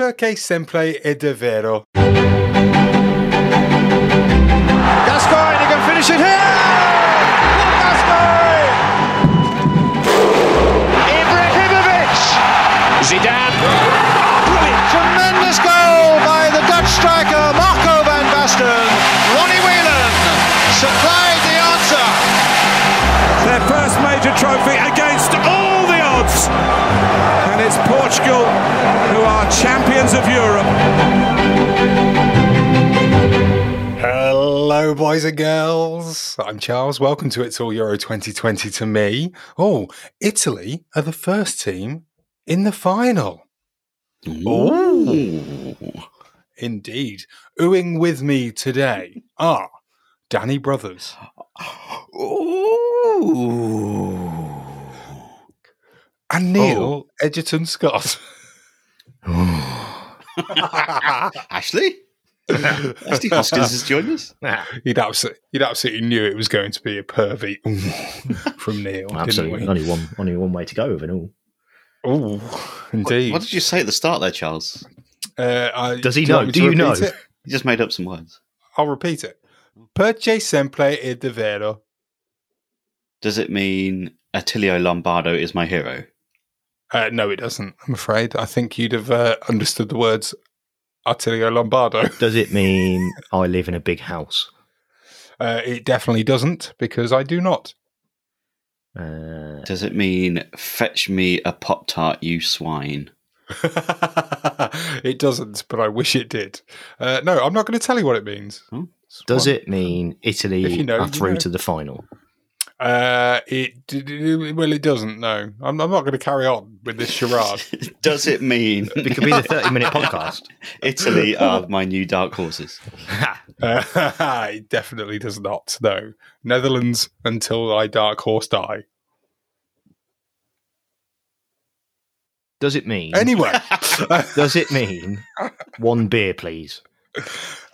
perché sempre è davvero. Gascoigne champions of Europe. Hello, boys and girls. I'm Charles. Welcome to It's All Euro 2020 to me. Oh, Italy are the first team in the final. Ooh. Indeed. Oohing with me today are Danny Brothers, Ooh. and Neil oh. Edgerton Scott. Ashley? Ashley Hoskins has joined us. You'd absolutely, you'd absolutely knew it was going to be a pervy from Neil, Absolutely, only one, only one way to go with it all. Oh, indeed. What did you say at the start there, Charles? Uh, I- Does he do know? want Do you know? it? You just made up some words. I'll repeat it. Perché sempre è davvero. Does it mean Attilio Lombardo is my hero? Uh, no, it doesn't. I'm afraid. I think you'd have uh, understood the words Attilio Lombardo. Does it mean I live in a big house? Uh, it definitely doesn't because I do not. Uh, Does it mean fetch me a Pop Tart, you swine? it doesn't, but I wish it did. Uh, no, I'm not going to tell you what it means. Hmm? does What? it mean Italy you know, are you through know. to the final? Uh, it d- d- well, it doesn't. No, I'm, I'm not going to carry on with this charade. Does it mean It could be the thirty-minute podcast. Italy are my new dark horses? Uh, it definitely does not. No, Netherlands until I dark horse die. Does it mean? Anyway, does it mean one beer, please?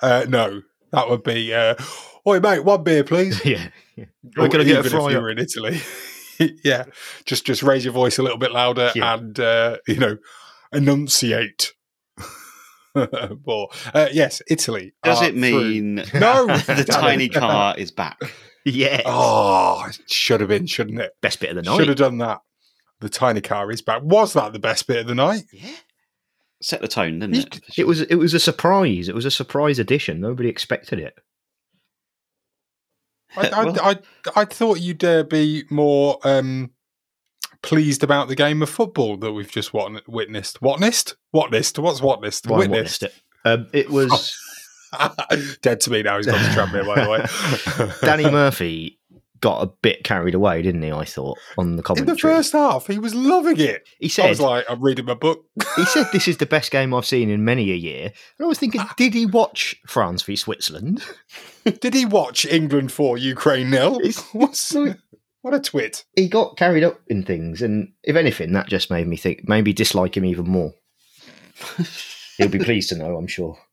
uh, no, that would be. Uh, Oi, mate, one beer, please. yeah. Or We're going to get a even if you up. were in Italy. yeah, just just raise your voice a little bit louder Yeah. and uh, you know enunciate. More. Uh, yes, Italy. Does are it through. mean No, the tiny car is back? Yes. Oh, it should have been, shouldn't it? Best bit of the night. Should have done that. The tiny car is back. Was that the best bit of the night? Yeah. Set the tone, didn't it? It was. It was a surprise. It was a surprise edition. Nobody expected it. I, I, Well- I, I thought you'd uh, be more um, pleased about the game of football that we've just won- witnessed. Witnessed? Witnessed? What's witnessed? Well, witnessed. witnessed it. Um, it was Dead to me now. He's gone to Tranmere, by the way. Danny Murphy got a bit carried away, didn't he? I thought on the In the first half, he was loving it. he I said, was like, I'm reading my book. he said this is the best game I've seen in many a year. And I was thinking, ah. did he watch France v Switzerland? Did he watch England for Ukraine nil? What's, what a twit. He got carried up in things, and if anything, that just made me think maybe dislike him even more. He'll be pleased to know, I'm sure.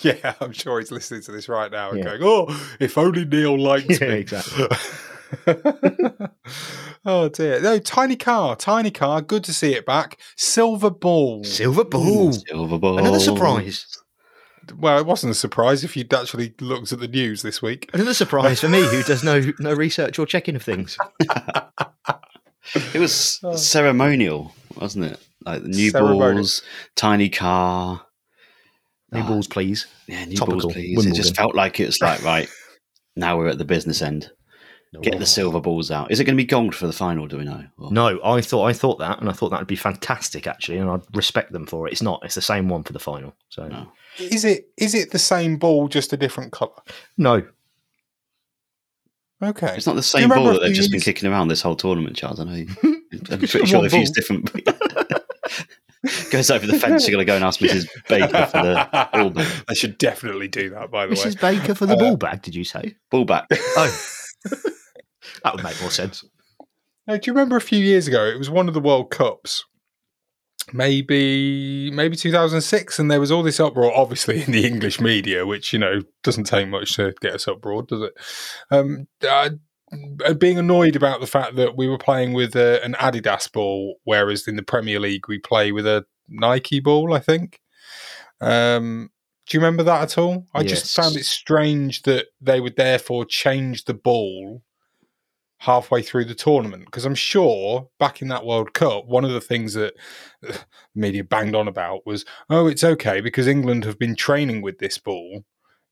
Yeah, I'm sure he's listening to this right now and Yeah. going, "Oh, if only Neil liked Yeah, me." exactly. oh dear! No, tiny car, tiny car. Good to see it back. Silver ball. Silver ball. Silver ball. Another surprise. well, it wasn't a surprise if you'd actually looked at the news this week. Another surprise for me, who does no no research or checking of things. It was ceremonial, wasn't it? Like the new Ceremonial. balls, tiny car. New Ah. balls, please. Yeah, new Topical. balls, please. It just felt like it was like, right, now we're at the business end. Get the silver balls out. Is it going to be gold for the final? Do we know? Or- No, I thought I thought that, and I thought that would be fantastic actually, and I'd respect them for it. It's not. It's the same one for the final. So No. Is it? Is it the same ball, just a different colour? no, Okay. It's not the same ball a that they've few just been kicking around this whole tournament, Charles. I know. You, I'm pretty sure one they've used different. Goes over the fence. You're going to go and ask Mrs. Baker for the ball bag. I should definitely do that. By the Mrs. way, Mrs. Baker for the Uh, ball bag. Did you say? Ball bag? Oh, that would make more sense. Now, do you remember a few years ago? It was one of the World Cups, maybe maybe 2006, and there was all this uproar, obviously in the English media, which you know doesn't take much to get us uproar, does it? Um, uh, being annoyed about the fact that we were playing with uh, an Adidas ball, whereas in the Premier League we play with a Nike ball, I think. Um, do you remember that at all? I just found it strange that they would therefore change the ball halfway through the tournament because I'm sure back in that World Cup, one of the things that the media banged on about was, oh, it's okay because England have been training with this ball,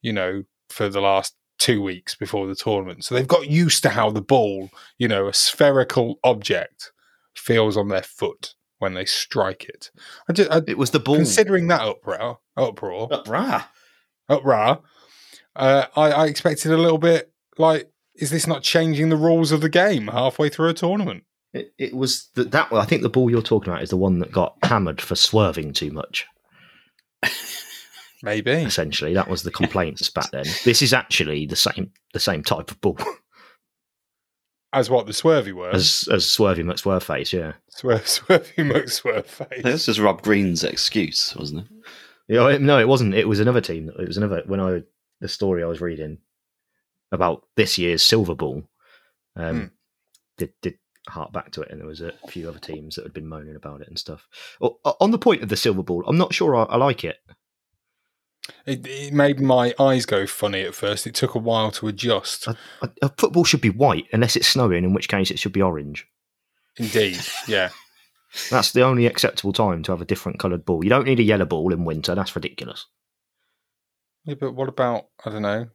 you know, for the last two weeks before the tournament. So they've got used to how the ball, you know, a spherical object feels on their foot when they strike it. I just, I, It was the ball. considering that uproar, uproar, Rah. uproar, uh, I, I expected a little bit like, is this not changing the rules of the game halfway through a tournament? It, it was the, that. I think the ball you're talking about is the one that got hammered for swerving too much. Maybe. Essentially, that was the complaints back then. This is actually the same the same type of ball As what the swervy were. as as Swervy McSwerveface. Yeah, Swerve, swervy McSwerve face. This was Rob Green's excuse, wasn't it? Yeah, it- no, it wasn't. It was another team. It was another when I the story I was reading about this year's Silver Ball. Um, Hmm. Did did hark back to it, and there was a few other teams that had been moaning about it and stuff. On the point of the Silver Ball, I'm not sure I, I like it. It, it made my eyes go funny at first. It took a while to adjust. A, a, a football should be white unless it's snowing, in which case it should be orange. Indeed. Yeah. That's the only acceptable time to have a different coloured ball. You don't need a yellow ball in winter. That's ridiculous. Yeah, but what about I don't know,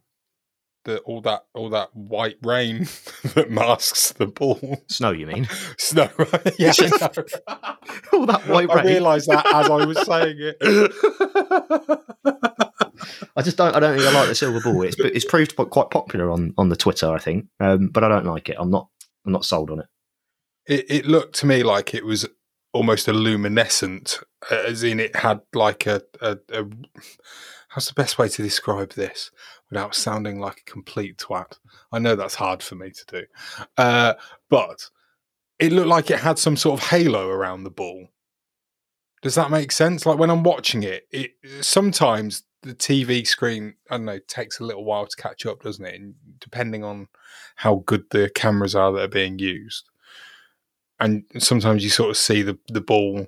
the all that all that white rain that masks the ball? Snow, you mean? Snow. yeah, I. All that white I rain. realised that as I was saying it. I just don't. I don't think I like the silver ball. It's it's proved quite- quite popular on on the Twitter, I think, um, but I don't like it. I'm not. I'm not sold on it. it, it looked to me like it was almost a luminescent, as in it had like a, a, a. How's the best way to describe this without sounding like a complete twat? I know that's hard for me to do, uh, but it looked like it had some sort of halo around the ball. Does that make sense? Like when I'm watching it, it sometimes the TV screen, I don't know, takes a little while to catch up, doesn't it? And depending on how good the cameras are that are being used and sometimes you sort of see the, the ball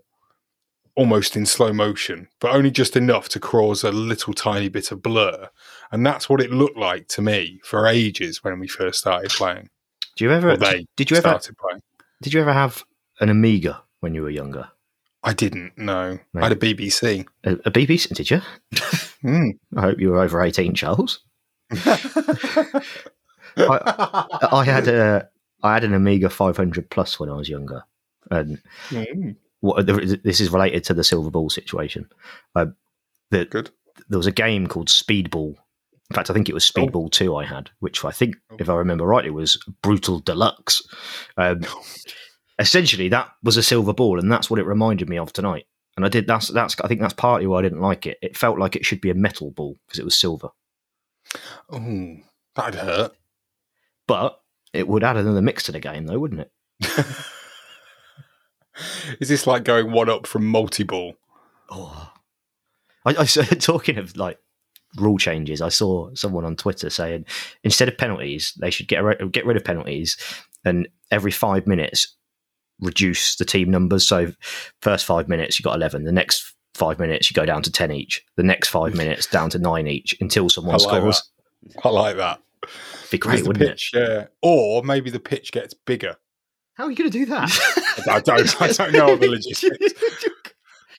almost in slow motion, but only just enough to cause a little tiny bit of blur. And that's what it looked like to me for ages when we first started playing. Do you ever? They did you ever? started playing. Did you ever have an Amiga when you were younger? I didn't know. Right. I had a BBC. A, a BBC? Did you? Mm. I hope you were over eighteen, Charles. I, I had a. I had an Amiga 500 Plus when I was younger, and Mm. what this is related to the silver ball situation. Uh, the, Good. there was a game called Speedball. In fact, I think it was Oh. Speedball 2 I had, which I think, if I remember right, it was Brutal Deluxe. Um, essentially, that was a silver ball, and that's what it reminded me of tonight. And I did that's that's I think that's partly why I didn't like it. It felt like it should be a metal ball because it was silver, Ooh, that'd hurt. but it would add another mix to the game, though, wouldn't it? Is this like going one up from multi ball? Oh, I, I talking of like rule changes. I saw someone on Twitter saying instead of penalties, they should get rid, get rid of penalties, and every five minutes reduce the team numbers. So first five minutes you got eleven. The next five minutes you go down to ten each. The next five minutes down to nine each until someone I like scores. I like that. Be great, wouldn't pitch, yeah. Or maybe the pitch gets bigger. How are you going to do that? I don't, I don't know the logistics.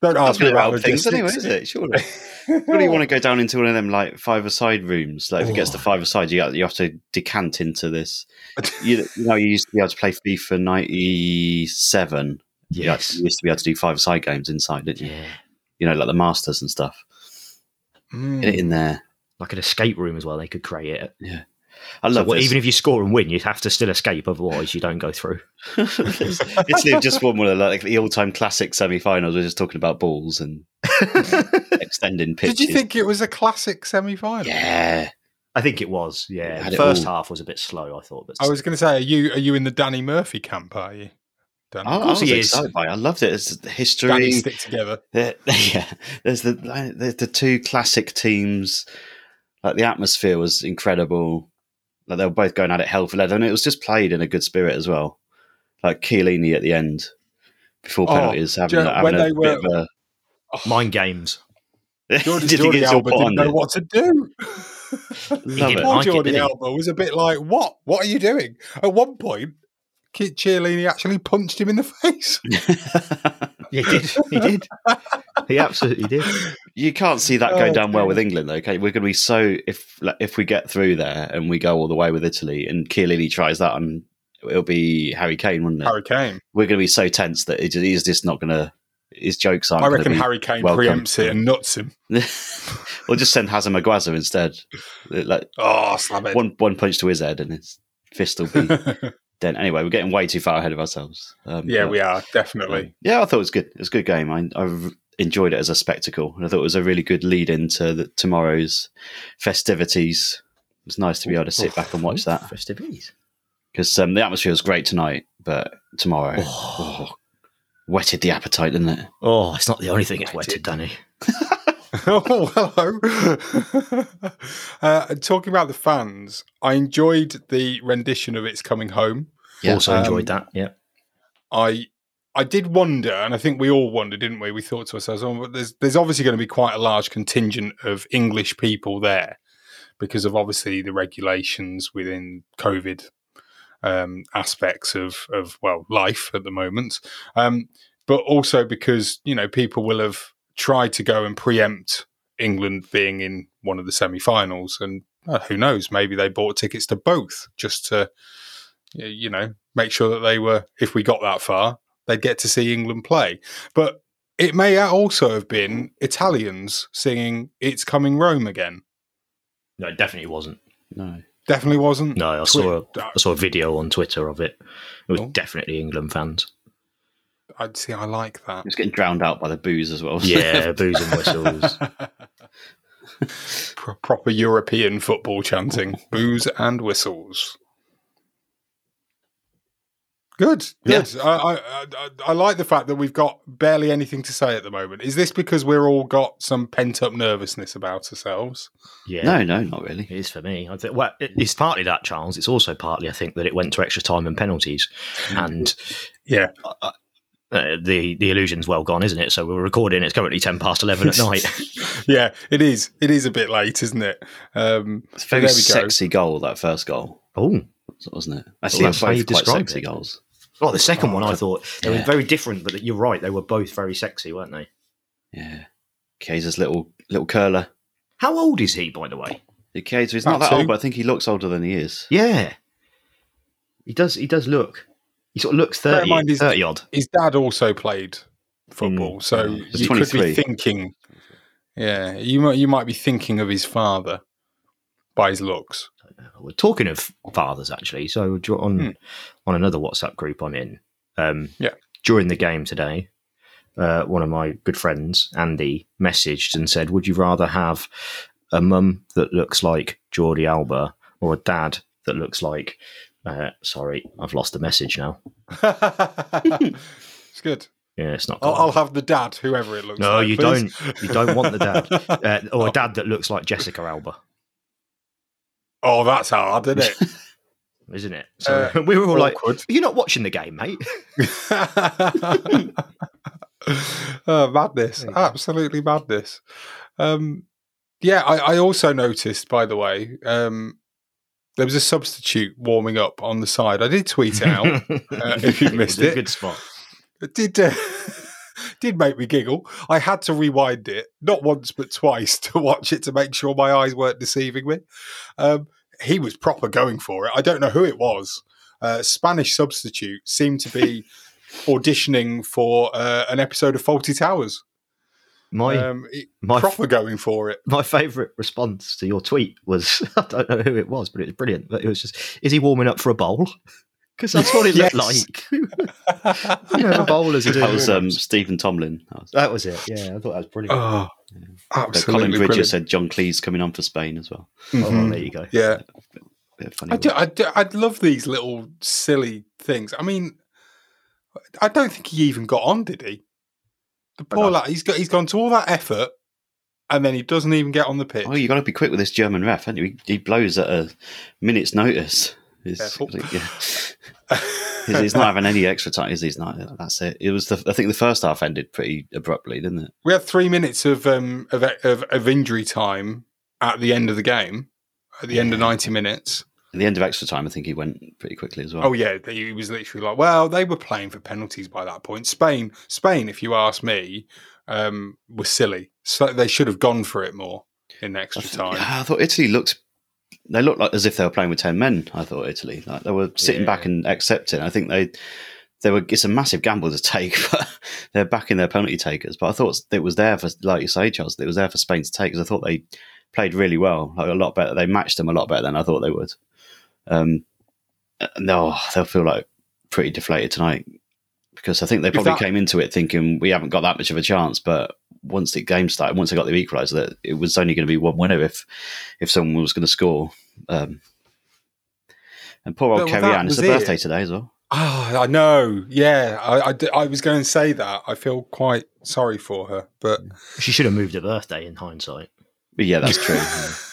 Don't ask me about about things logistics. anyway, is it? Surely. Surely you want to go down into one of them like five-a-side rooms. Like if it gets to Oh. five-a-side, you got, you have to decant into this. You, you know, you used to be able to play FIFA '97. yes. you used to be able to do five-a-side games inside, didn't you? Yeah. You know, like the Masters and stuff. Mm. Get it in there. Like an escape room as well. They could create it. I love what, this. even if you score and win, you have to still escape. Otherwise, you don't go through. it's, it's just one of like the all-time classic semi-finals. We're just talking about balls and extending pitches. Did you think it was a classic semi final? Yeah, I think it was. Yeah, Had the first all. half was a bit slow. I thought, but I was going to say, are you are you in the Danny Murphy camp? Are you? Danny, oh, I, I course was he is. excited by. it. I loved it. It's the Danny history. stick together. There- yeah, there's the there's the two classic teams. Like the atmosphere was incredible. Like they were both going at it hell for leather, and it was just played in a good spirit as well. Like Chiellini at the end before Oh, penalties, having, do you know, having when a they bit of a oh. mind games. Jordi, Did he Jordi get his Alba put didn't know it? what to do. Love didn't it. Poor like it, Jordi he? Alba was a bit like, "What? What are you doing?" At one point, Kit Chiellini actually punched him in the face. Yeah, he did. He did. He absolutely did. You can't see that go Oh, down well with England, though. Okay, we're going to be so if like, if we get through there and we go all the way with Italy, and Chiellini tries that, and it'll be Harry Kane, wouldn't it? Harry Kane. We're going to be so tense that it, he's just not going to. His jokes aren't. I gonna reckon be Harry Kane welcome. preempts it and nuts him. we'll just send Hazem Aguaza instead. Like Oh, slam it. one one punch to his head, and his fist will be dead. Anyway, we're getting way too far ahead of ourselves. Um, yeah, but- we are definitely. Yeah, I thought it was good. It was a good game. I, I enjoyed it as a spectacle, and I thought it was a really good lead into the, tomorrow's festivities. It was nice to be able to sit back and watch that Festivities. because um, the atmosphere was great tonight, but tomorrow oh, whetted the appetite, didn't it? Oh, it's not the only thing it's wetted, Danny. oh, hello. uh, talking about the fans, I enjoyed the rendition of "It's Coming Home." Yeah. Also enjoyed Um, that. Yeah. I I did wonder, and I think we all wondered, didn't we? We thought to ourselves, "Oh, but there's there's obviously going to be quite a large contingent of English people there because of obviously the regulations within COVID um, aspects of of well life at the moment, um, but also because you know people will have tried to go and preempt England being in one of the semi-finals, and uh, who knows, maybe they bought tickets to both just to you know make sure that they were if we got that far they'd get to see England play. But it may also have been Italians singing "It's Coming Rome" again. No, it definitely wasn't. No. Definitely wasn't. No, I saw a, saw a video on Twitter of it. It was Oh. definitely England fans. I'd see. I like that. It was getting drowned out by the booze as well. Yeah, booze and whistles. Pro- proper European football chanting, booze and whistles. Good, good. I, I, I, I like the fact that we've got barely anything to say at the moment. Is this because we're all got some pent up nervousness about ourselves? Yeah. No, no, not really. It is for me. I think. Well, it- it's partly that, Charles. It's also partly, I think, that it went to extra time and penalties, and Yeah, uh, the the illusion's well gone, isn't it? So we're recording. It's currently ten past eleven at night. yeah. It is. It is a bit late, isn't it? Um, It's a very there we go. sexy goal, that first goal, Oh, wasn't it? Actually, that's they're how you both quite sexy it. goals. well, the second one I thought they were very different, but you're right. They were both very sexy, weren't they? Yeah. Chiesa's little little curler. How old is he, by the way? Chiesa, he's not About that two. old, but I think he looks older than he is. Yeah, he does. He does look. He sort of looks Bear in 30, mind he's- 30 odd. His dad also played football, so He's you could be thinking. Yeah, you might you might be thinking of his father by his looks. We're talking of fathers, actually. So on Hmm. on another WhatsApp group I'm in, um, Yeah. during the game today, uh, one of my good friends, Andy, messaged and said, "Would you rather have a mum that looks like Jordi Alba or a dad that looks like?" Uh, sorry, I've lost the message now. it's good. Yeah, it's not. I'll. I'll have the dad, whoever it looks no, like. you please. don't. You don't want the dad, uh, or a dad that looks like Jessica Alba. Oh, that's hard, isn't it? Isn't it? So Uh, we were all like, Awkward. "You're not watching the game, mate." oh, madness. Absolutely madness. Um, yeah, I, I also noticed, by the way, um, there was a substitute warming up on the side. I did tweet out. Uh, if you missed it. good spot. It did uh, did make me giggle. I had to rewind it not once but twice to watch it to make sure my eyes weren't deceiving me. Um, he was proper going for it. I don't know who it was. Uh, Spanish substitute seemed to be auditioning for uh, an episode of Fawlty Towers. My Um, he- my proper going for it. my favourite response to your tweet was I don't know who it was, but it was brilliant. But it was just, is he warming up for a bowl? Because that's what it looked like. you know, the bowlers are doing That was um. Stephen Tomlin. That was, that was it. Yeah, I thought that was brilliant. Oh, but absolutely Colin Bridger brilliant. said John Cleese coming on for Spain as well. oh, Mhm. there you go. Yeah, Bit funny I do. I do. I'd love these little silly things. I mean, I don't think he even got on, did he? The poor lad. He's got. He's gone to all that effort, and then he doesn't even get on the pitch. Oh, you got to be quick with this German ref, haven't you? He, he blows at a minute's notice. Careful. yeah. He's, he's not having any extra time. He's not. That's it. It was. The, I think the first half ended pretty abruptly, didn't it? We had three minutes of um of, of, of injury time at the end of the game, at the end of ninety minutes. At the end of extra time, I think he went pretty quickly as well. Oh yeah, he was literally like, well, they were playing for penalties by that point. Spain, Spain, if you ask me, um, was silly. So they should have gone for it more in extra time. Yeah, I thought Italy looked. They looked like as if they were playing with ten men. I thought Italy, like they were sitting back and accepting. I think they, they were. It's a massive gamble to take, but they're backing their penalty takers. But I thought it was there for, like you say, Charles. It was there for Spain to take because I thought they played really well, like a lot better. They matched them a lot better than I thought they would. Um, no, they'll feel like pretty deflated tonight because I think they probably that- came into it thinking we haven't got that much of a chance. But once the game started, once they got the equaliser, that it was only going to be one winner if if someone was going to score. Um, and poor old Well, Kerry Ann, it's her it. birthday today as well. Ah, I know. Yeah, I I was going to say that. I feel quite sorry for her, but She should have moved her birthday in hindsight. But yeah, that's true.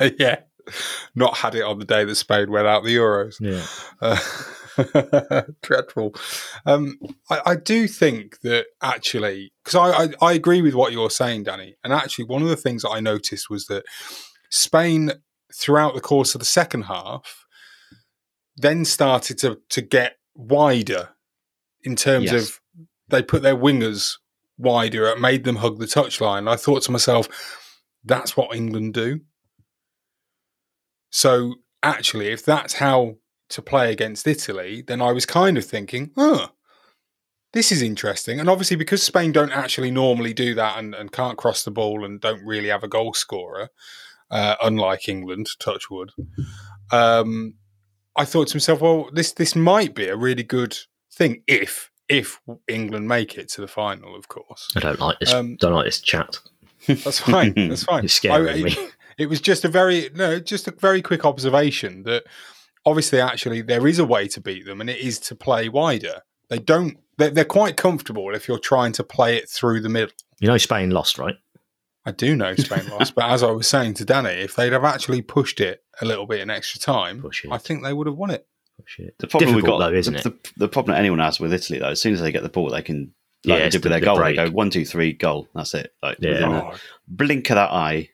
Yeah. yeah, not had it on the day that Spain went out the Euros. Yeah. Uh, dreadful. Um, I, I do think that actually, because I, I, I agree with what you're saying, Danny. And actually, one of the things that I noticed was that Spain, throughout the course of the second half, then started to, to get wider in terms Yes. of they put their wingers wider, it made them hug the touchline. I thought to myself, that's what England do. So actually, if that's how to play against Italy, then I was kind of thinking, huh, this is interesting. And obviously, because Spain don't actually normally do that and, and can't cross the ball and don't really have a goal scorer, uh, unlike England, touch wood, um, I thought to myself, well, this this might be a really good thing if if England make it to the final, of course. I don't like this. Um, don't like this chat. That's fine. That's fine. It's scaring I- me. It was just a very no, just a very quick observation that obviously, actually, there is a way to beat them, and it is to play wider. They don't. They're, they're quite comfortable if you're trying to play it through the middle. You know, Spain lost, right? I do know Spain lost, but as I was saying to Danny, if they'd have actually pushed it a little bit in extra time, I think they would have won it. Shit. The problem we've got, though, isn't the, it? The, the problem that anyone has with Italy, though, as soon as they get the ball, they can, Yeah, like they it's did with their the goal, break. they go one, two, three, goal. That's it. Like Yeah. within a Oh, blink of that eye.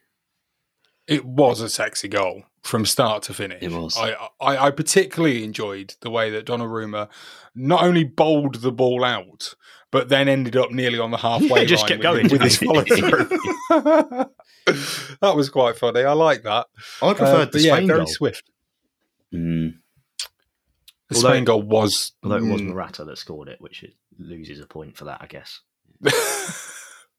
It was a sexy goal from start to finish. It was. I, I, I particularly enjoyed the way that Donnarumma not only bowled the ball out, but then ended up nearly on the halfway Yeah, just line kept with, going, with his follow through. that was quite funny. I like that. I Uh, preferred but the yeah, Spain very goal, swift. Mm. The Although- Spain goal was, although it was mm, Morata that scored it, which it loses a point for that, I guess.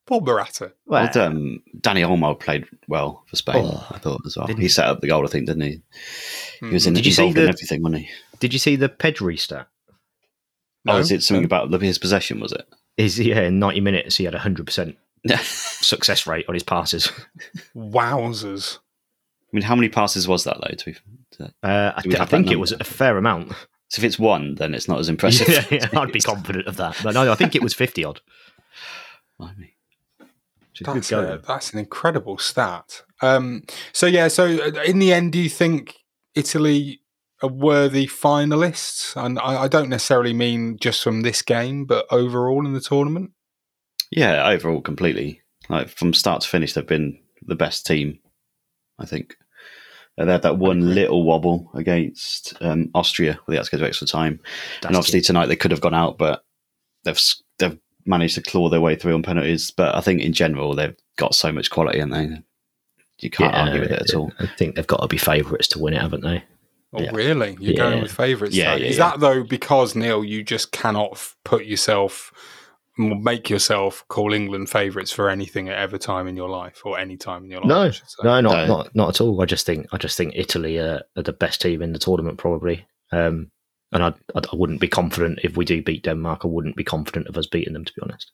Paul Morata. Well, Well, um, Dani Olmo played well for Spain, Oh, I thought as well. He he? set up the goal, I think, didn't he? He was in, Did you see involved in the- everything, wasn't he? did you see the Pedri stat? No, oh, is it something no. about the- his possession? Was it? Is yeah, in ninety minutes he had a hundred percent success rate on his passes. Wowzers. I mean, how many passes was that though? To be, to- Uh, I, th- I think it was a fair amount. so if it's one, then it's not as impressive. yeah, yeah, I'd be confident of that. But no, I think it was fifty odd. Blimey. Which is good That's, a, that's an incredible stat. Um, so yeah, so uh, in the end, do you think Italy are worthy finalists? And I, I don't necessarily mean just from this game, but overall in the tournament. Yeah, overall, completely. Like from start to finish, they've been the best team. I think Uh, they had that one little wobble against um, Austria, where they had to go to extra time. That's and obviously it. tonight they could have gone out, but they've they've managed to claw their way through on penalties. But I think in general they've got so much quality, and they you can't Yeah, argue with it at all. I think they've got to be favourites to win it, haven't they? Oh, Yeah. really? You're Yeah. going with favourites? Yeah, yeah, Is yeah. that though because Neil, you just cannot put yourself, make yourself call England favourites for anything at ever time in your life or any time in your life? No, I should say. no, not No. not not at all. I just think I just think Italy are, are the best team in the tournament probably. Um, and I, I I wouldn't be confident if we do beat Denmark. I wouldn't be confident of us beating them, to be honest.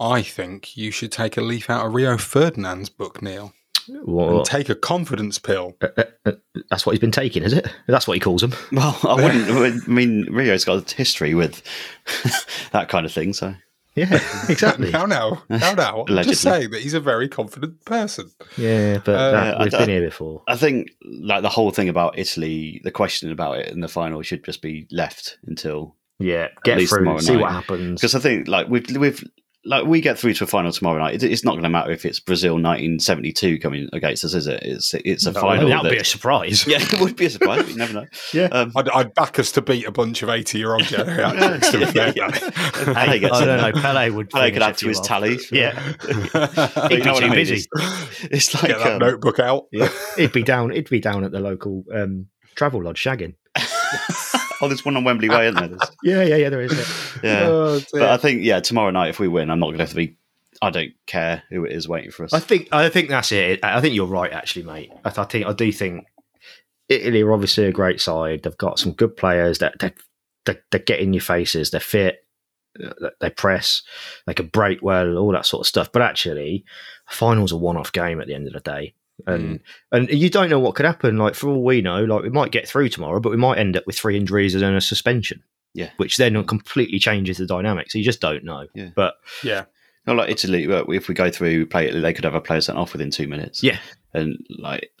I think you should take a leaf out of Rio Ferdinand's book, Neil, Well, and take a confidence pill. uh, uh, uh, that's what he's been taking, is it? That's what he calls them. Well, I wouldn't. I mean, Rio's got a history with that kind of thing, so Yeah, exactly. Now, now, now, now. I'm just saying that he's a very confident person. yeah, but Uh, that, I- we've I- been here before. I think like the whole thing about Italy, the question about it in the final should just be left until Yeah, get through, tomorrow see night. what happens. because I think like we've we've like we get through to a final tomorrow night. It, it's not going to matter if it's Brazil 1972 coming against us, is it? It's it's a No, final. that would be a surprise. yeah, it would be a surprise. but You never know. Yeah. Um, I'd, I'd back us to beat a bunch of 80 year old geriatrics. to be Yeah. Pele gets I don't know. Pele would. Pele could add to his off. tally. Yeah, He'd be too I mean? busy. It's, it's like Get that um, notebook out. Yeah, he'd be down. He'd be down at the local um, travel lodge shagging. Oh, there's one on Wembley Way, isn't there? There's- Yeah, yeah, yeah. There is. Yeah. Yeah. Oh. But I think, yeah, tomorrow night, if we win, I'm not going to have to be. I don't care who it is waiting for us. I think. I think that's it. I think you're right, actually, mate. I, I think. I do think Italy are obviously a great side. They've got some good players. That they, they, they get in your faces. They're fit. uh, They press. They can break well. All that sort of stuff. But actually, finals a one-off game at the end of the day. Mm. And and you don't know what could happen. Like for all we know, like we might get through tomorrow, but we might end up with three injuries and a suspension. Yeah. which then completely changes the dynamic. So you just don't know. Yeah. But yeah. Not like Italy, but if we go through, we play Italy, they could have a player sent off within two minutes. Yeah. And like,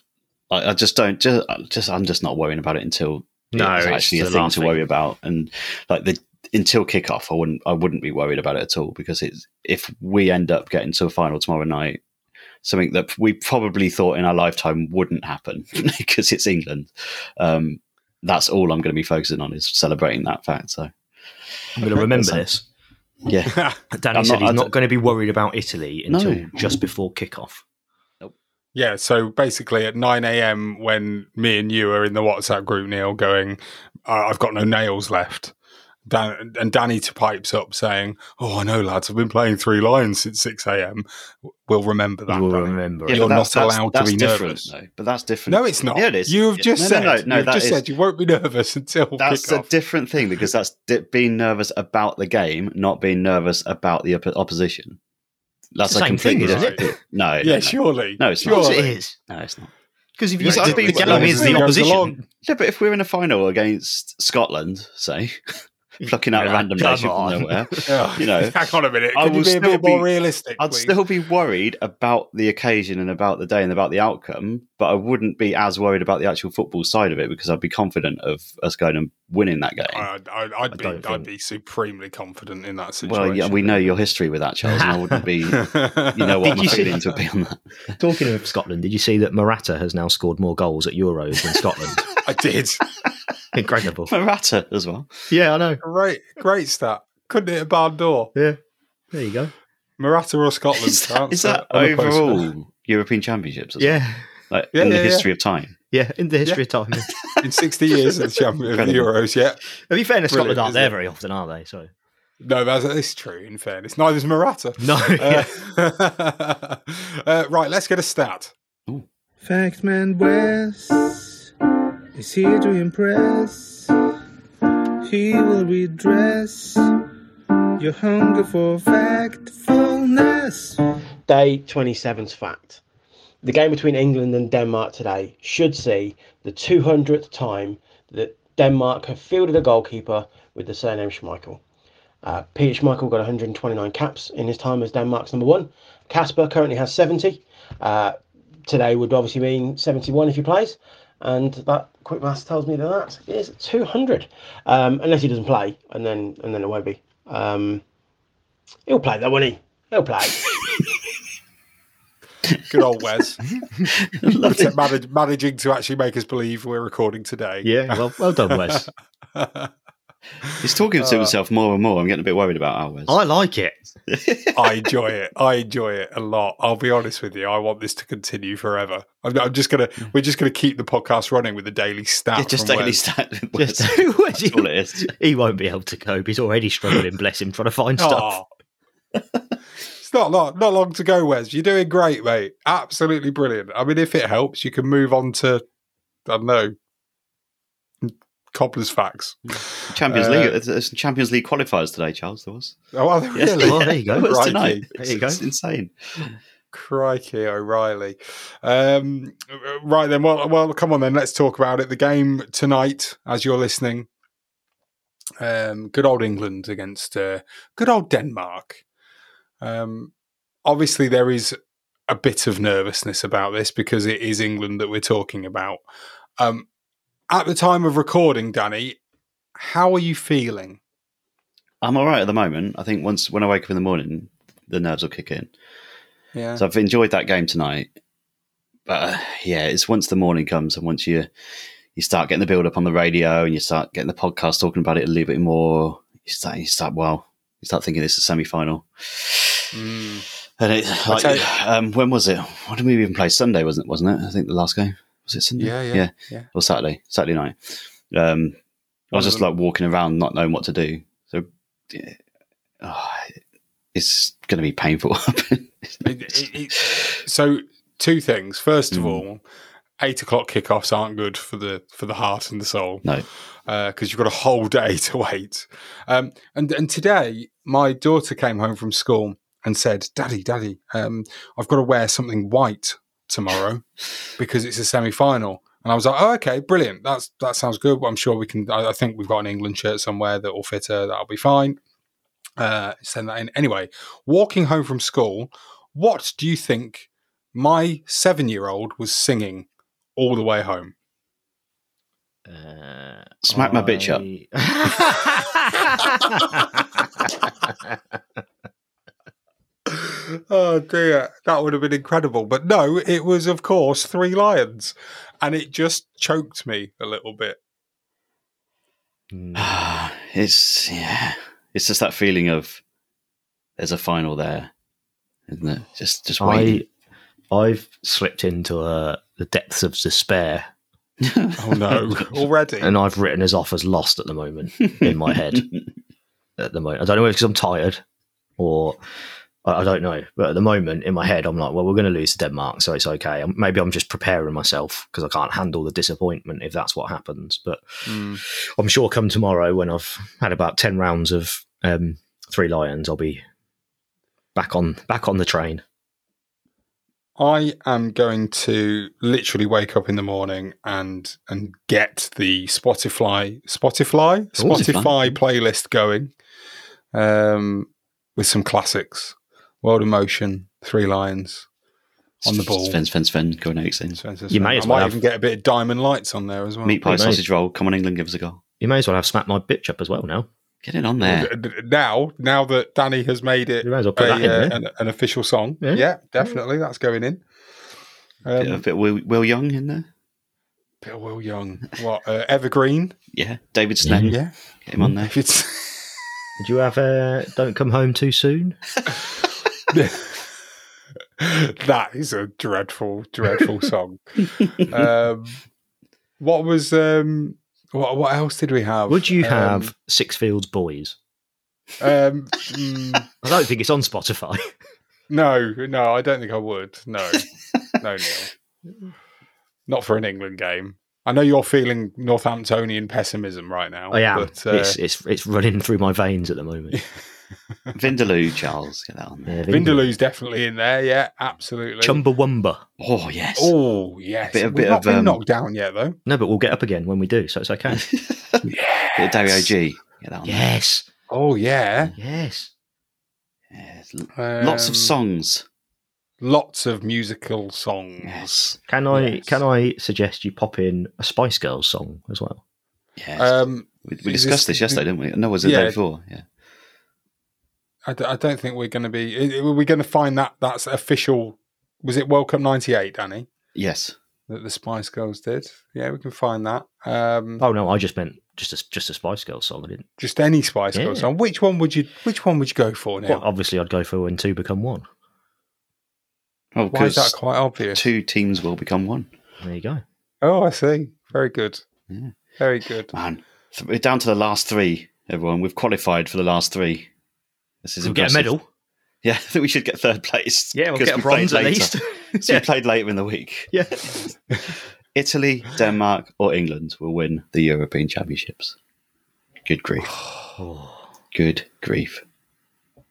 I, I just don't, just, I just, I'm just not worrying about it until No, it's it's actually a thing last to thing. worry about. And like the, until kickoff, I wouldn't, I wouldn't be worried about it at all because it's, if we end up getting to a final tomorrow night, something that we probably thought in our lifetime wouldn't happen because it's England. Um, that's all I'm going to be focusing on is celebrating that fact. So I'm going to remember So- this. yeah, Danny I'm said not- he's I not don't- going to be worried about Italy until No. just before kickoff. Yeah, so basically at 9 a.m., when me and you are in the WhatsApp group, Neil, going, I've got no nails left. Dan- and Danny to pipes up saying, Oh, I know, lads, I've been playing three lines since 6 a.m. We'll remember that. We'll Danny. remember Yeah. You're but not that's- that's- allowed to that's be nervous. though. But that's different. No, it's not. Yeah, it is. You have Yeah. just No, said, no, no, no, you've just is- said you won't be nervous until That's a different thing because that's di- being nervous about the game, not being nervous about the oppo- opposition. That's the a same thing, completely isn't it? different- No, yeah, no, surely. No, it's Of not. surely. it is. no, it's not. Because if you Yes, the, I'd the game is the opposition. Yeah, but if we're in a final against Scotland, say, plucking out Yeah, random come nation from nowhere, Ugh, you know, hang on a minute. I Can will be a still bit more be- realistic? I'd please? still be worried about the occasion and about the day and about the outcome, but I wouldn't be as worried about the actual football side of it because I'd be confident of us going and winning that game. I'd, I'd, I'd, be, don't I'd think- be supremely confident in that situation. well, yeah, we know your history with that, Charles, and I wouldn't be. You know what Did my you see- feelings would be on that. Talking of Scotland, did you see that Morata has now scored more goals at Euros than Scotland? I did. Incredible. Morata as well. Yeah, I know. Great, great stat. Couldn't hit a barn door. Yeah. There you go. Morata or Scotland? Is that, is that on the postcard. overall European Championships? as well? Yeah. like Yeah, in the yeah, yeah. history of time. Yeah, in the history of time. in sixty years of the champion of the Euros? Yeah, to be fair, Scotland Brilliant, aren't there it? very often, are they? So no, that's, that's true. In fairness, neither's Morata. no. Uh, uh, right, let's get a stat. Factman Wes is here to impress. He will redress your hunger for factfulness. Day 27's fact. The game between England and Denmark today should see the 200th time that Denmark have fielded a goalkeeper with the surname Schmeichel. Uh, Peter Schmeichel got 129 caps in his time as Denmark's number one. Kasper currently has 70. Uh, today would obviously mean 71 if he plays. And that quick maths tells me that that is 200. Um, unless he doesn't play, and then and then it won't be. Um, he'll play though, won't he? He'll play. Good old Wes, Manag- managing to actually make us believe we're recording today. yeah, well, well done, Wes. He's talking to uh, himself more and more. I'm getting a bit worried about ours. I like it. I enjoy it. I enjoy it a lot. I'll be honest with you. I want this to continue forever. I'm, I'm just gonna. We're just gonna keep the podcast running with the daily stat. Yeah, just daily Wes. stat. Just, That's all it is. he won't be able to cope. He's already struggling, bless him, trying to find stuff. Aw. it's not long, not long to go, Wes. You're doing great, mate. Absolutely brilliant. I mean, if it helps, you can move on to I don't know. Cobbler's facts. Champions Uh, League. There's, there's some Champions League qualifiers today, Charles. There was. Oh, are they Yeah. really? Well, there you go. It was tonight. There you go. It's insane. Crikey O'Reilly. Um, right then, well, well, come on then. Let's talk about it. The game tonight, as you're listening, Um, good old England against uh, good old Denmark. Um, obviously, there is a bit of nervousness about this because it is England that we're talking about. Um, at the time of recording, Danny, how are you feeling? I'm all right at the moment. I think once when I wake up in the morning, the nerves will kick in. Yeah. So I've enjoyed that game tonight. But uh, yeah, it's once the morning comes and once you you start getting the build up on the radio and you start getting the podcast talking about it a little bit more, you start you start well, you start thinking it's a semi final. Mm. And it, like, um, when was it? What did we even play? Sunday, wasn't it? Wasn't it? I think the last game was it Sunday? Yeah, yeah, yeah, yeah. or Saturday, Saturday night. Um, I was just like walking around, not knowing what to do. So yeah, oh, it's going to be painful. It- it- it- so two things. First of Mm. all, eight o'clock kickoffs aren't good for the for the heart and the soul. no, because you've got a whole day to wait. Um, and and today, my daughter came home from school and said, "Daddy, Daddy, um, I've got to wear something white tomorrow because it's a semi final." And I was like, "Oh, okay, brilliant. That's that sounds good. I'm sure we can. I, I think we've got an England shirt somewhere that will fit her. That'll be fine." Uh, send that in anyway. Walking home from school, what do you think my seven-year-old was singing all the way home? Uh, Smack my bitch up. up. oh dear, that would have been incredible. But no, it was, of course, Three Lions. And it just choked me a little bit. it's yeah, it's just that feeling of there's a final there, isn't it? Just just waiting. I, I've slipped into uh, the depths of despair, Oh no, already. and I've written us off as lost at the moment in my head. At the moment, I don't know if because I'm tired or I, I don't know, but at the moment in my head, I'm like, well, we're going to lose to Denmark, so it's okay. Maybe I'm just preparing myself because I can't handle the disappointment if that's what happens. But Mm. I'm sure come tomorrow when I've had about ten rounds of um, Three Lions, I'll be back on back on the train. I am going to literally wake up in the morning and and get the Spotify Spotify Spotify. Spotify playlist going, um, with some classics, World of Motion, Three Lions, on the ball. Sven, Sven, Sven, going out soon. Sven, Sven, You may Sven. as I well might have- even get a bit of Diamond Lights on there as well. Meat pie, Mate. sausage roll. Come on, England, give us a goal. You may as well have smacked my bitch up as well now. Get it on there. Now, now that Danny has made it You may as well put a, that in uh, there. an, an official song, Yeah. yeah, definitely, that's going in. bit, a Um, bit of Will, Will Young in there. Bill Will Young, what uh, Evergreen? Yeah, David Sneddon. Yeah, Get him on there. if it's Did you have uh, "Don't Come Home Too Soon"? that is a dreadful, dreadful song. um, what was um, what? What else did we have? Would you Um, have Six Fields Boys? Um, mm, I don't think it's on Spotify. no, no, I don't think I would. No, no, Neil. Not for an England game. I know you're feeling Northamptonian pessimism right now. I am. But, uh, it's it's it's running through my veins at the moment. Vindaloo, Charles. Get that on there. Yeah, Vindaloo's definitely in there. Yeah, absolutely. Chumbawamba. Oh, yes. Oh yes, Bit- a we've bit not of, been um, knocked down yet though. No, but we'll get up again when we do, so it's okay. Bit of Dario G. Get that on there. yes, Oh yeah, yes. Yes. L- Lots of Um, songs. lots of musical songs. Yes. Can I Yes. can I suggest you pop in a Spice Girls song as well? Yes. Um, we, we discussed this- this, yesterday, didn't we? No, was it the Yeah. day before? Yeah. I, d- I don't think we're going to be. i- i- We're going to find that that's official. Was it World Cup '98, Danny? Yes. That the Spice Girls did. Yeah, we can find that. Um, Oh no, I just meant just a, just a Spice Girls song. I didn't. Just any Spice Girls song. Which one would you? Which one would you go for now? Well, obviously, I'd go for when two become one. Oh, Why is that quite obvious? two teams will become one. There you go. Oh, I see. Very good. Yeah. Very good. Man, we're down to the last three, everyone. We've qualified for the last three. This is We'll get a medal. Yeah, I think we should get third place. Yeah, we'll because get a we played bronze at least. So yeah. we played later in the week. yeah. Italy, Denmark, or England will win the European Championships. Good grief. Oh. Good grief.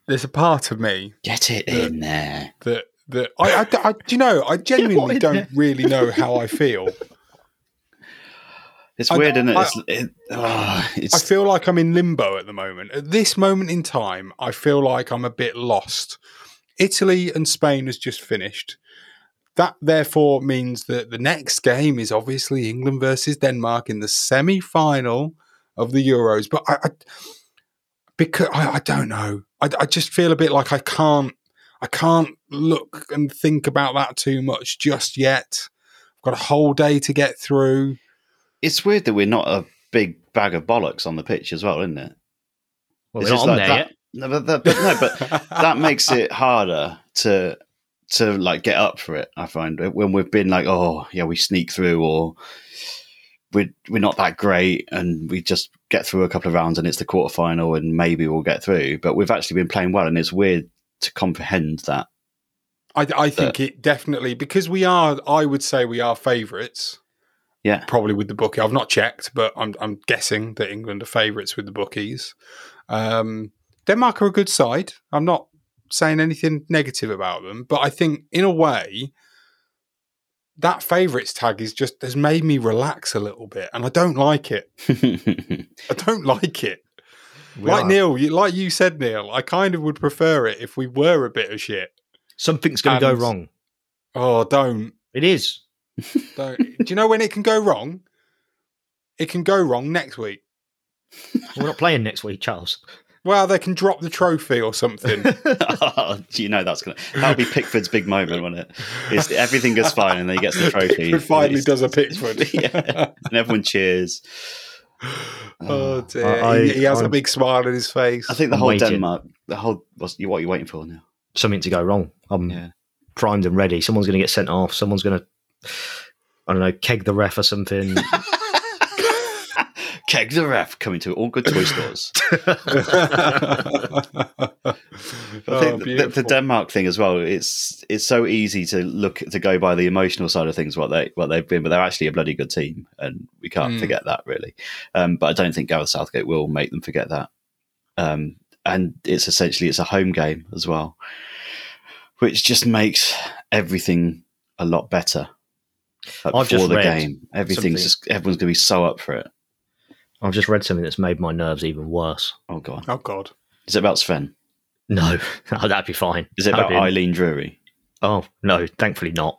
There's a part of me Get it in there. that that I, I, I do you know I genuinely don't there. really know how I feel. It's I- weird, isn't it? I- It's, it, oh, I feel like I'm in limbo at the moment. At this moment in time, I feel like I'm a bit lost. Italy and Spain has just finished. That therefore means that the next game is obviously England versus Denmark in the semi final of the Euros. But I, I because I, I don't know. I, I just feel a bit like I can't I can't look and think about that too much just yet. I've got a whole day to get through. It's weird that we're not a big bag of bollocks on the pitch as well, isn't it? Well, It's we're not on like there that- yet. No, but, that, but no, but that makes it harder to to like get up for it. I find when we've been like, oh yeah, we sneak through, or we're we're not that great, and we just get through a couple of rounds, and it's the quarterfinal, and maybe we'll get through. But we've actually been playing well, and it's weird to comprehend that. I, I think it definitely because we are. I would say we are favourites. Yeah, Probably with the bookie. I've not checked, but I'm I'm guessing that England are favourites with the bookies. Um, Denmark are a good side. I'm not saying anything negative about them, but I think in a way that favourites tag is just has made me relax a little bit, and I don't like it. I don't like it. We like are. Neil, you, like you said, Neil, I kind of would prefer it if we were a bit of shit. Something's going to go wrong. Oh, don't. It is. Don't. Do you know when it can go wrong? It can go wrong next week. We're not playing next week, Charles. Well, they can drop the trophy or something. oh, you know that's gonna that'll be Pickford's big moment, won't it? It's, everything goes fine, and then he gets the trophy. Pickford finally does a Pickford. yeah, and everyone cheers. oh, oh dear, I- he, he has a I'm- big smile on his face. I think the I'm whole waiting. Denmark, the whole what's what are you waiting for now? Something to go wrong. I'm Yeah. primed and ready. Someone's going to get sent off. Someone's going to, I don't know, keg the ref or something. Keg the ref coming to all good toy stores. I oh, think the, the. Denmark thing as well. It's it's so easy to look to go by the emotional side of things what they what they've been, but they're actually a bloody good team, and we can't Mm. forget that really. Um, but I don't think Gareth Southgate will make them forget that. Um, and it's essentially it's a home game as well, which just makes everything a lot better. Like I've before just the game, everything's just everyone's going to be so up for it. I've just read something that's made my nerves even worse. Oh god, oh God. is it about Sven? No, oh, that'd be fine. Is it That'd about be- Eileen Drewery? Oh no, thankfully not.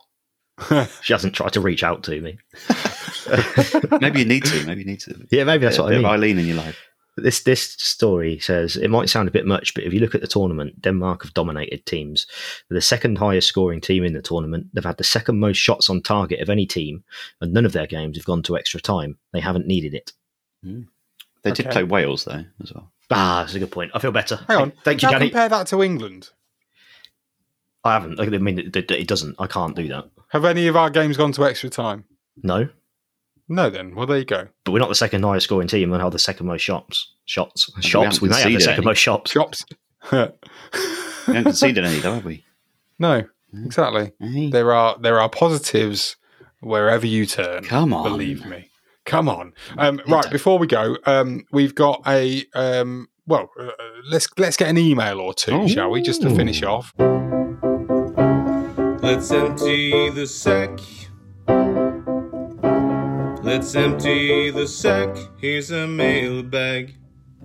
She hasn't tried to reach out to me. Maybe you need to. Maybe you need to. Yeah, maybe that's Bit- what I bit mean. Eileen in your life. This this story says it might sound a bit much, but if you look at the tournament, Denmark have dominated teams. They're the second highest scoring team in the tournament. They've had the second most shots on target of any team, and none of their games have gone to extra time. They haven't needed it. They did play Wales though as well. Ah, that's a good point. I feel better. Hang on. Thank you, Now Danny. compare that to England. I haven't. I mean, it, it, it doesn't. I can't do that. Have any of our games gone to extra time? No, No, then. Well, there you go. but we're not the second highest scoring team and have the second most shots. Shots. we Shots. haven't We, may have the second any. most shots. Shops. We haven't conceded any though, have we? no, exactly. Hey, There are there are positives wherever you turn. Come on. believe me. Come on. Um, right before we go, um, we've got a um, well. Uh, let's let's get an email or two, Oh. shall we, just to finish off. Let's empty the sack. Let's empty the sack. Here's a mailbag.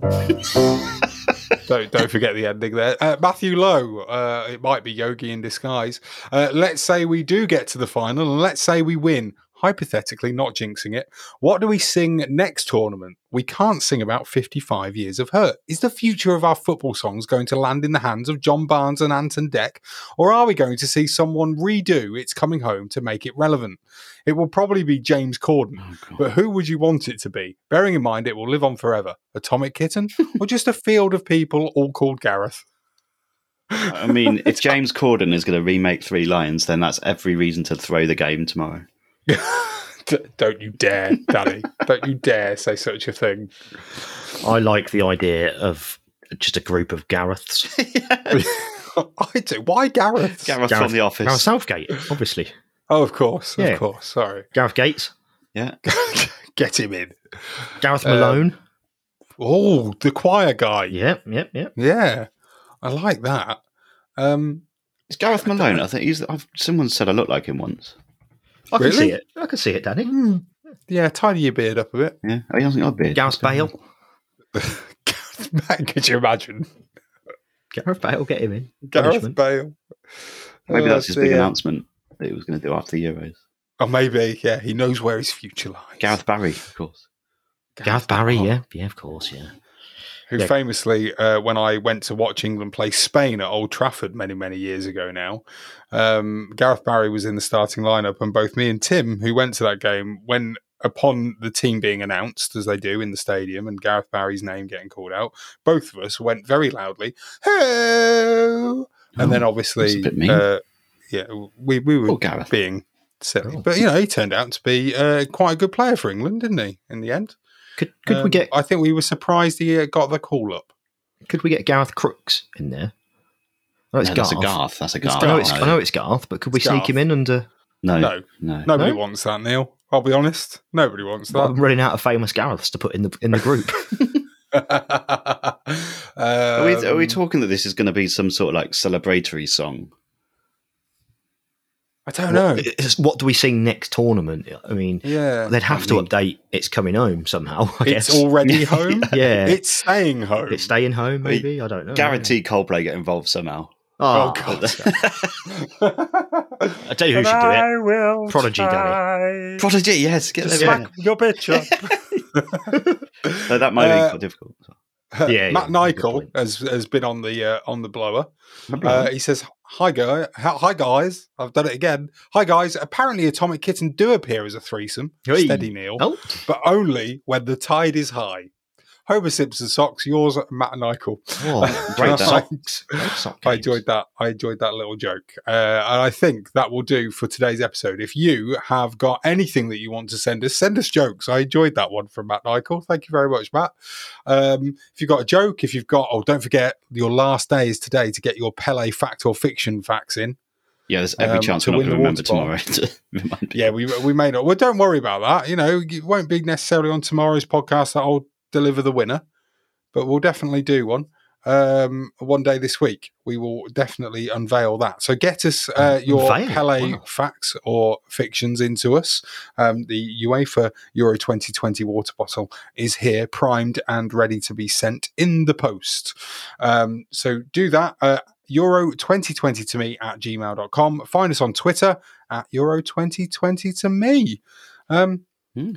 don't don't forget the ending there. Uh, Matthew Lowe, uh, it might be Yogi in disguise. Uh, let's say we do get to the final, and let's say we win. Hypothetically, not jinxing it. What do we sing next tournament? We can't sing about 55 years of hurt. Is the future of our football songs going to land in the hands of John Barnes and Ant and Dec, or are we going to see someone redo It's Coming Home to make it relevant? It will probably be James Corden, oh, but who would you want it to be? Bearing in mind it will live on forever. Atomic Kitten, or just a field of people all called Gareth? I mean, if James Corden is going to remake Three Lions, then that's every reason to throw the game tomorrow. D- Don't you dare, Danny. Don't you dare say such a thing. I like the idea of just a group of Gareths. I do. Why Gareth? Gareth, Gareth- from The Office. Gareth Southgate, obviously. Oh, of course. Yeah. Of course. Sorry. Gareth Gates, Yeah. Get him in. Gareth Um, Malone. Oh, the choir guy. yep, yep, yep. Yeah. I like that. Um, It's Gareth Malone. I think he's. I've, someone said I look like him once. I can Really? see it. I can see it, Danny. hmm, Yeah, tidy your beard up a bit. Yeah, oh, he hasn't got a beard. Gareth Bale. Could you imagine? Gareth Bale, get him in. Gareth Punishment. Bale. Maybe Oh, that's his big dear. announcement that he was going to do after the Euros. Or maybe, yeah, he knows where his future lies. Gareth Barry, of course. Gareth Barry, Bale. yeah, yeah, of course, yeah. Who Yeah. famously, uh, when I went to watch England play Spain at Old Trafford many, many years ago now, um, Gareth Barry was in the starting lineup, and both me and Tim, who went to that game, when upon the team being announced, as they do in the stadium, and Gareth Barry's name getting called out, both of us went very loudly, "Hey!" And then Oh, obviously, that's a bit mean. uh, yeah, we, we were Gareth. being silly. Oh. But, you know, he turned out to be uh, quite a good player for England, didn't he, in the end? Could could we Um, get I think we were surprised he uh, got the call up. could we get Gareth Crooks in there? Oh, it's No, Garth. that's a Garth. That's a It's Garth. I know it's I know it's Garth, but could we It's sneak Garth. him in under? No, No. no. Nobody No? wants that, Neil. I'll be honest. Nobody wants that. I'm running out of famous Gareths to put in the in the group. Are we, are we Um, talking that this is going to be some sort of like celebratory song? I don't know. What, what do we see next tournament? I mean, Yeah, they'd have to mean, update. It's coming home somehow. I It's guess. already home. yeah, It's staying home. it's staying home. Maybe I don't know. Guarantee Coldplay get involved somehow. Oh, Oh, God. I tell you who should do it. will Prodigy, try Prodigy, yes, get to them smack your bitch No, that might Uh, be quite difficult. up. Yeah, Matt yeah, Nichol has has been on the uh, on the blower. Uh, he says, "Hi guy, hi guys. I've done it again. Hi guys. Apparently, Atomic Kitten do appear as a threesome. Hey. Steady, Neil. Oh, but only when the tide is high. Homer Simpson socks, yours, Matt Nichol. oh great socks. Great sock I enjoyed that. I enjoyed that little joke. Uh, and I think that will do for today's episode. If you have got anything that you want to send us, send us jokes. I enjoyed that one from Matt Nichol. Thank you very much, Matt. Um, if you've got a joke, if you've got, oh, don't forget, your last day is today to get your Pele fact or fiction facts in. yeah, there's every um, chance we're not going to remember tomorrow. to Yeah, we we may not. Well, don't worry about that. You know, it won't be necessarily on tomorrow's podcast that I'll deliver the winner, but we'll definitely do one. Um, one day this week, we will definitely unveil that. So get us uh, your? Pele Wow. facts or fictions into us. Um, the UEFA Euro 2020 water bottle is here, primed and ready to be sent in the post. Um, so do that. Uh, Euro 2020 to me at gmail.com. Find us on Twitter at Euro 2020 to me. Um, Hmm.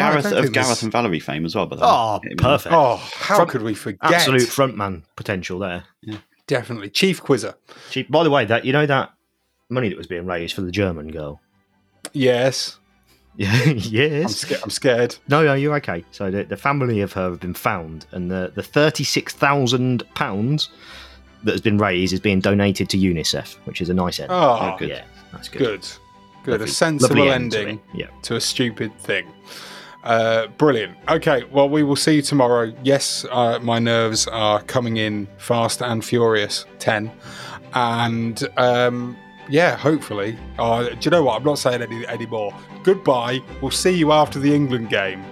Right, I Gareth don't of Gareth there's- and Valerie fame as well. By the Oh, way. perfect. Oh, how Front- could we forget? Absolute frontman potential there. Definitely. Chief Quizzer. Cheap. By the way, that you know that money that was being raised for the German girl. Yes. Yeah. I'm, yes. sca- I'm scared. No, no, you're okay. So the, the family of her have been found, and the the thirty six thousand pounds that has been raised is being donated to UNICEF, which is a nice end. Ah, oh, good. Yeah, that's good. good. Good. Lovely- a sensible lovely end to ending. Yeah. to a stupid thing. Uh, brilliant. Okay, well, we will see you tomorrow. Yes, uh, my nerves are coming in fast and furious. 10. And um, yeah, hopefully. Uh, do you know what? I'm not saying any anymore. Goodbye. We'll see you after the England game.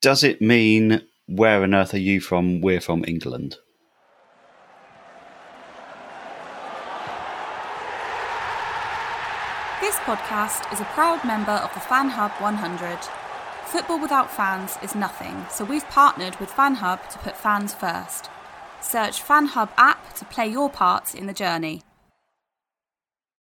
Does it mean where on earth are you from? We're from England. Podcast is a proud member of the Fan Hub 100. Football without fans is nothing, so we've partnered with Fan Hub to put fans first. Search Fan Hub app to play your part in the journey.